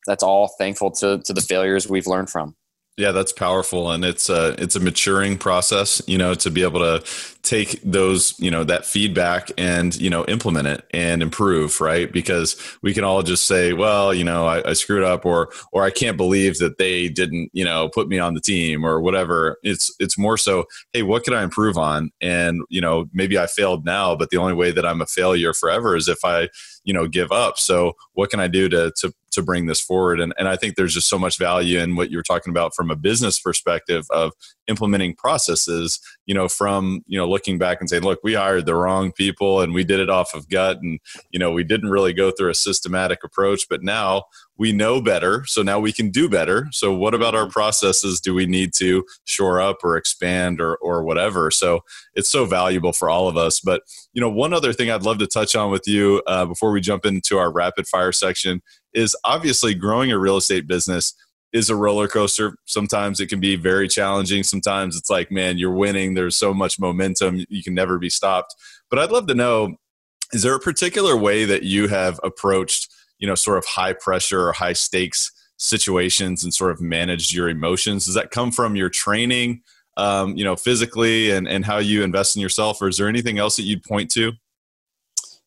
Speaker 3: that's all thankful to to the failures we've learned from.
Speaker 2: Yeah, that's powerful, and it's a it's a maturing process. You know, to be able to take those you know that feedback and you know implement it and improve, right? Because we can all just say, well, you know, I, I screwed up, or or I can't believe that they didn't you know put me on the team or whatever. It's it's more so, hey, what can I improve on? And you know, maybe I failed now, but the only way that I'm a failure forever is if I you know give up. So what can I do to to to bring this forward. And, and I think there's just so much value in what you're talking about from a business perspective of implementing processes, you know, from, you know, looking back and saying, look, we hired the wrong people and we did it off of gut and, you know, we didn't really go through a systematic approach, but now we know better. So now we can do better. So what about our mm-hmm. processes do we need to shore up or expand or, or whatever? So it's so valuable for all of us. But, you know, one other thing I'd love to touch on with you uh, before we jump into our rapid fire section is obviously growing a real estate business is a roller coaster. Sometimes it can be very challenging. Sometimes it's like, man, you're winning. There's so much momentum. You can never be stopped. But I'd love to know is there a particular way that you have approached, you know, sort of high pressure or high stakes situations and sort of manage your emotions? Does that come from your training, um, you know, physically and, and how you invest in yourself? Or is there anything else that you'd point to?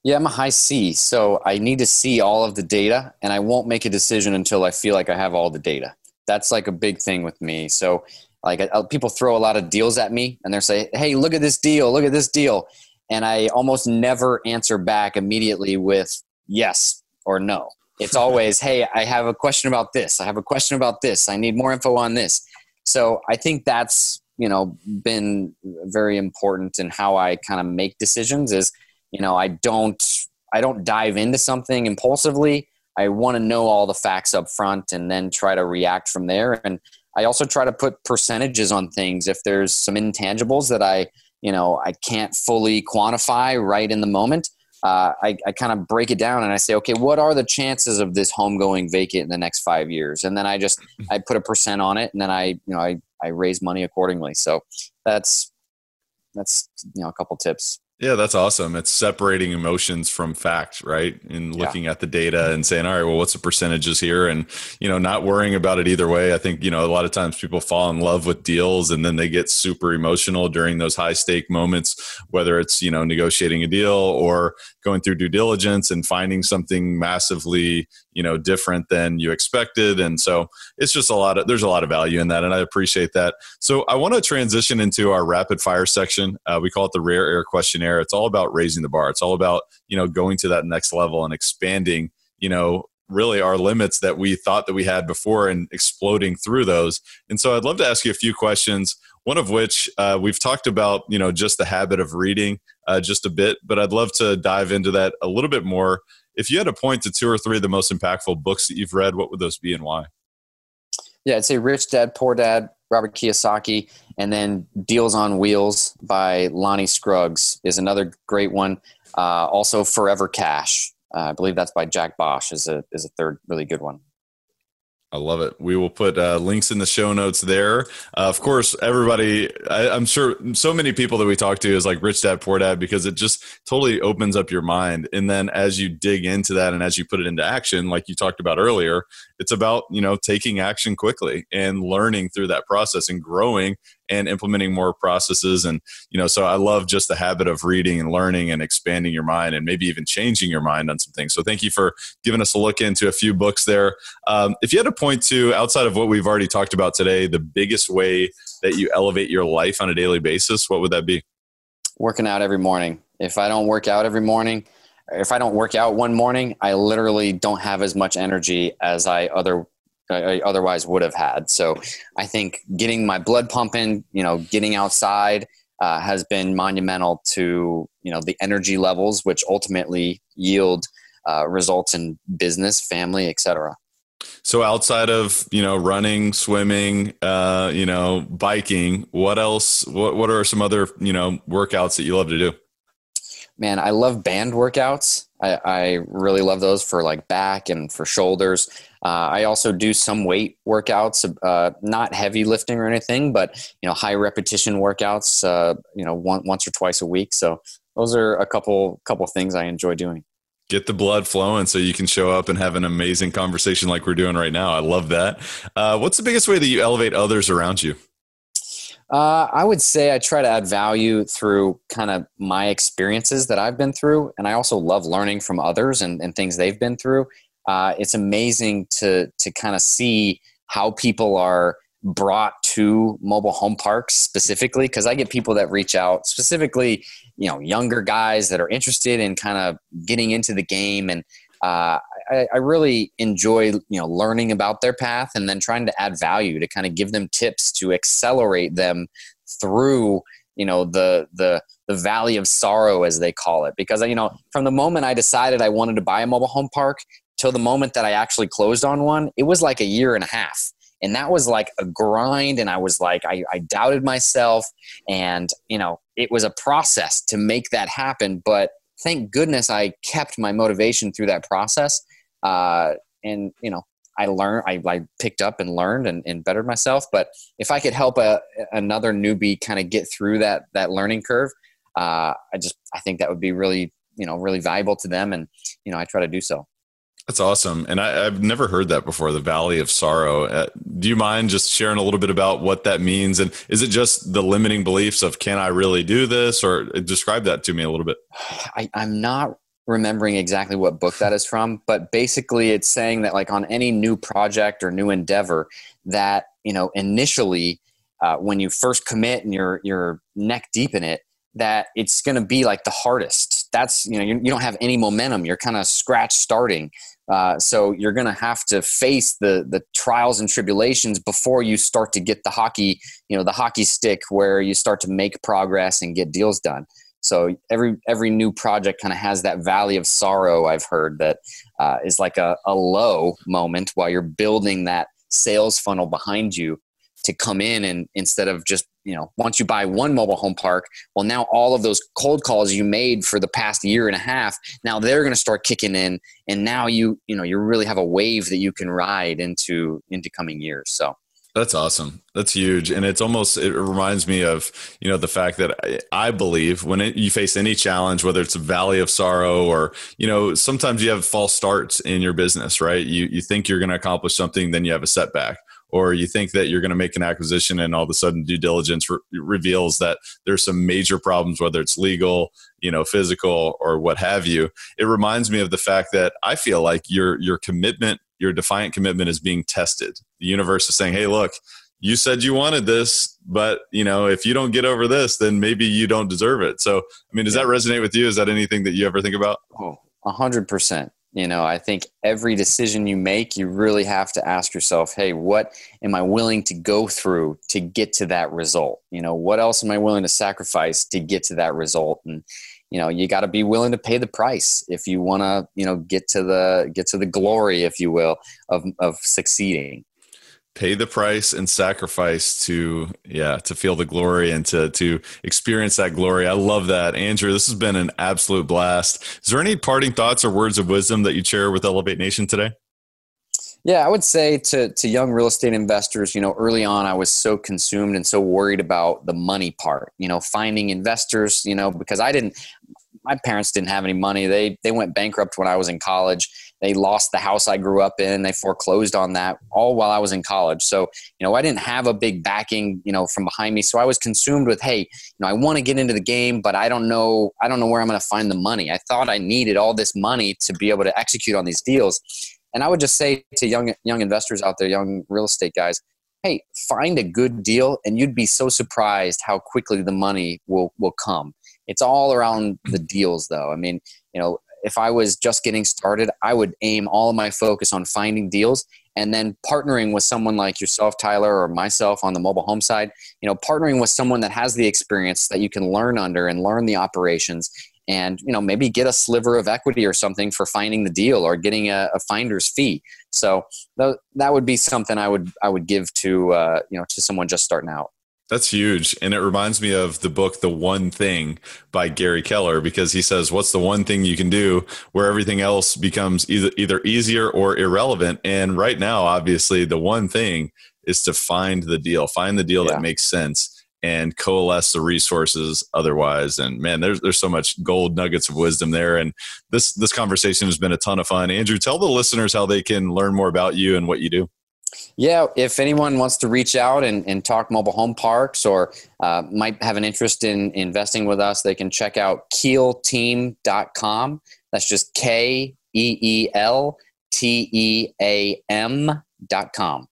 Speaker 3: Yeah, I'm a high C, so I need to see all of the data, and I won't make a decision until I feel like I have all the data. That's like a big thing with me. So, like, people throw a lot of deals at me, and they're say, "Hey, look at this deal! Look at this deal!" And I almost never answer back immediately with yes or no. It's always, "Hey, I have a question about this. I have a question about this. I need more info on this." So, I think that's you know been very important in how I kind of make decisions. Is you know i don't i don't dive into something impulsively i want to know all the facts up front and then try to react from there and i also try to put percentages on things if there's some intangibles that i you know i can't fully quantify right in the moment uh, I, I kind of break it down and I say, okay, what are the chances of this home going vacant in the next five years? And then I just I put a percent on it, and then I you know I I raise money accordingly. So that's that's you know a couple tips.
Speaker 2: Yeah, that's awesome. It's separating emotions from fact, right? And looking yeah. at the data and saying, all right, well, what's the percentages here? And, you know, not worrying about it either way. I think, you know, a lot of times people fall in love with deals and then they get super emotional during those high stake moments, whether it's, you know, negotiating a deal or going through due diligence and finding something massively, you know different than you expected. And so it's just a lot of there's a lot of value in that and i appreciate that. So i want to transition into our rapid fire section. Uh, we call it the rare air questionnaire. It's all about raising the bar. It's all about you know going to that next level and expanding you know really our limits that we thought that we had before and exploding through those. And so i'd love to ask you a few questions one of which uh, we've talked about you know just the habit of reading uh, just a bit but i'd love to dive into that a little bit more if you had to point to two or three of the most impactful books that you've read, what would those be and why?
Speaker 3: Yeah, I'd say Rich Dad Poor Dad, Robert Kiyosaki, and then Deals on Wheels by Lonnie Scruggs is another great one. Uh, also, Forever Cash, uh, I believe that's by Jack Bosch, is a is a third really good one.
Speaker 2: I love it. We will put uh, links in the show notes there. Uh, of course, everybody, I, am sure so many people that we talk to is like Rich Dad Poor Dad because it just totally opens up your mind. And then as you dig into that and as you put it into action, like you talked about earlier, it's about, you know, taking action quickly and learning through that process and growing and implementing more processes. And you know so i love just the habit of reading and learning and expanding your mind and maybe even changing your mind on some things. So thank you for giving us a look into a few books there. Um, if you had to point to outside of what we've already talked about today the biggest way that you elevate your life on a daily basis what would that be?
Speaker 3: Working out every morning. If i don't work out every morning if I don't work out one morning, I literally don't have as much energy as I other I otherwise would have had. So I think getting my blood pumping, you know, getting outside uh, has been monumental to you know the energy levels, which ultimately yield uh, results in business, family, etc.
Speaker 2: So outside of you know running, swimming, uh, you know biking, what else? What what are some other you know workouts that you love to do?
Speaker 3: Man, I love band workouts. I, I really love those for like back and for shoulders. Uh, I also do some weight workouts, uh, not heavy lifting or anything, but you know, high repetition workouts. Uh, you know, one, once or twice a week. So those are a couple couple things I enjoy doing.
Speaker 2: get the blood flowing so you can show up and have an amazing conversation like we're doing right now. I love that. Uh, what's the biggest way that you elevate others around you?
Speaker 3: Uh, I would say I try to add value through kind of my experiences that I've been through, and I also love learning from others and, and things they've been through. Uh, it's amazing to to kind of see how people are brought to mobile home parks specifically because I get people that reach out specifically, you know, younger guys that are interested in kind of getting into the game and uh, I, I, really enjoy you know learning about their path and then trying to add value to kind of give them tips to accelerate them through you know the the the valley of sorrow as they call it. Because you know from the moment I decided I wanted to buy a mobile home park till the moment that I actually closed on one it was like a year and a half. And that was like a grind and i was like I, I, doubted myself. And you know it was a process to make that happen. But thank goodness i kept my motivation through that process. Uh, and you know i learned i, I picked up and learned and, and bettered myself. But if i could help a, another newbie kind of get through that that learning curve uh, i just i think that would be really you know really valuable to them. And you know i try to do so
Speaker 2: that's awesome. And I, have never heard that before, the Valley of Sorrow. Uh, do you mind just sharing a little bit about what that means? And is it just the limiting beliefs of can I really do this? Or describe that to me a little bit.
Speaker 3: I, I'm not remembering exactly what book that is from, but basically it's saying that like on any new project or new endeavor that, you know, initially uh, when you first commit and you're, you're neck deep in it, that it's going to be like the hardest. That's, you know, you don't have any momentum. You're kind of scratch starting uh, so you're going to have to face the the trials and tribulations before you start to get the hockey, you know, the hockey stick where you start to make progress and get deals done. So every every new project kind of has that valley of sorrow. I've heard that uh, is like a, a low moment while you're building that sales funnel behind you to come in and instead of just you know once you buy one mobile home park well now all of those cold calls you made for the past year and a half now they're going to start kicking in and now you you know you really have a wave that you can ride into into coming years so
Speaker 2: that's awesome. That's huge, and it's almost it reminds me of you know the fact that I, I believe when it, you face any challenge, whether it's a valley of sorrow or you know sometimes you have false starts in your business, right? You you think you're going to accomplish something, then you have a setback, or you think that you're going to make an acquisition and all of a sudden due diligence re- reveals that there's some major problems whether it's legal you know physical or what have you it reminds me of the fact that i feel like your your commitment your defiant commitment is being tested. The universe is saying hey look you said you wanted this but you know if you don't get over this then maybe you don't deserve it. So i mean does that resonate with you? Is that anything that you ever think about?
Speaker 3: Oh 100% you know, I think every decision you make, you really have to ask yourself, hey, what am I willing to go through to get to that result? You know, what else am I willing to sacrifice to get to that result? And, you know, you got to be willing to pay the price if you want to, you know, get to the get to the glory, if you will, of of succeeding
Speaker 2: pay the price and sacrifice to yeah to feel the glory and to to experience that glory. I love that. Andrew this has been an absolute blast. Is there any parting thoughts or words of wisdom that you share with elevate nation today?
Speaker 3: Yeah i would say to to young real estate investors you know early on i was so consumed and so worried about the money part you know finding investors you know because i didn't my parents didn't have any money. They they went bankrupt when i was in college they lost the house I grew up in. They foreclosed on that all while I was in college. So, you know, I didn't have a big backing, you know, from behind me. So I was consumed with, hey, you know, I want to get into the game, but I don't know, I don't know where I'm going to find the money. I thought I needed all this money to be able to execute on these deals. And I would just say to young young investors out there, young real estate guys, hey, find a good deal and you'd be so surprised how quickly the money will will come. It's all around the deals though. I mean, you know, if I was just getting started, I would aim all of my focus on finding deals and then partnering with someone like yourself, Tyler, or myself on the mobile home side. You know, partnering with someone that has the experience that you can learn under and learn the operations and you know maybe get a sliver of equity or something for finding the deal or getting a, a finder's fee so th- that would be something i would i would give to uh, you know to someone just starting out
Speaker 2: that's huge. And it reminds me of the book, The One Thing by Gary Keller, because he says, What's the one thing you can do where everything else becomes either, either easier or irrelevant? And right now, obviously, the one thing is to find the deal, find the deal yeah. that makes sense. and coalesce the resources otherwise. And man, there's there's so much gold nuggets of wisdom there. And this this conversation has been a ton of fun. Andrew, tell the listeners how they can learn more about you and what you do.
Speaker 3: Yeah, if anyone wants to reach out and, and talk mobile home parks or uh, might have an interest in investing with us, they can check out keelteam.com. That's just K E E L T E A M.com.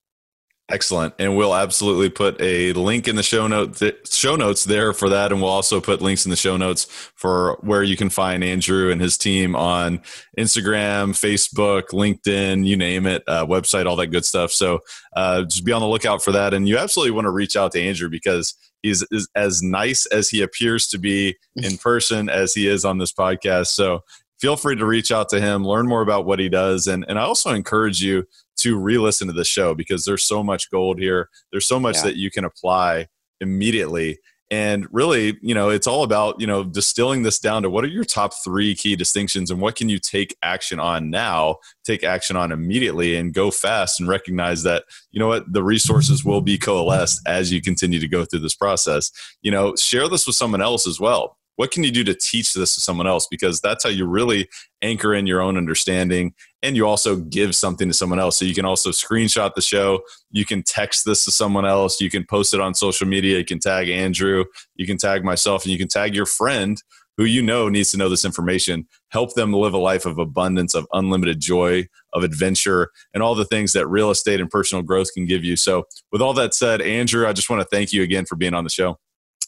Speaker 2: Excellent, and we'll absolutely put a link in the show note show notes there for that, and we'll also put links in the show notes for where you can find Andrew and his team on Instagram, Facebook, LinkedIn, you name it, uh, website, all that good stuff. So uh, just be on the lookout for that, and you absolutely want to reach out to Andrew because he's is as nice as he appears to be in person as he is on this podcast. So feel free to reach out to him, learn more about what he does. And, and I also encourage you to re listen to the show because there's so much gold here. There's so much yeah. that you can apply immediately. And really, you know, it's all about, you know, distilling this down to what are your top three key distinctions and what can you take action on now, take action on immediately and go fast and recognize that, you know what, the resources will be coalesced as you continue to go through this process. You know, share this with someone else as well what can you do to teach this to someone else? Because that's how you really anchor in your own understanding and you also give something to someone else. So you can also screenshot the show you can text this to someone else you can post it on social media you can tag andrew you can tag myself and you can tag your friend who you know needs to know this information. Help them live a life of abundance of unlimited joy of adventure and all the things that real estate and personal growth can give you. So with all that said andrew i just want to thank you again for being on the show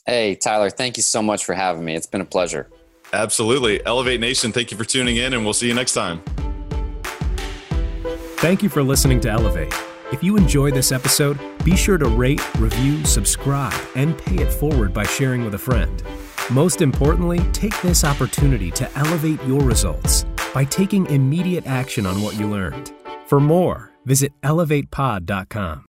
Speaker 3: Hey, Tyler, thank you so much for having me. It's been a pleasure.
Speaker 2: Absolutely. Elevate Nation, thank you for tuning in, and we'll see you next time.
Speaker 1: Thank you for listening to Elevate. If you enjoyed this episode, be sure to rate, review, subscribe, and pay it forward by sharing with a friend. Most importantly, take this opportunity to elevate your results by taking immediate action on what you learned. For more, visit elevatepod.com.